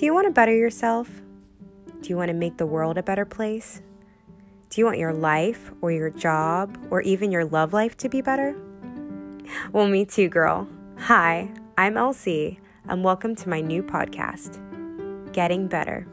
Do you want to better yourself? Do you want to make the world a better place? Do you want your life or your job or even your love life to be better? Well, me too, girl. Hi, I'm Elsie, and welcome to my new podcast, Getting Better.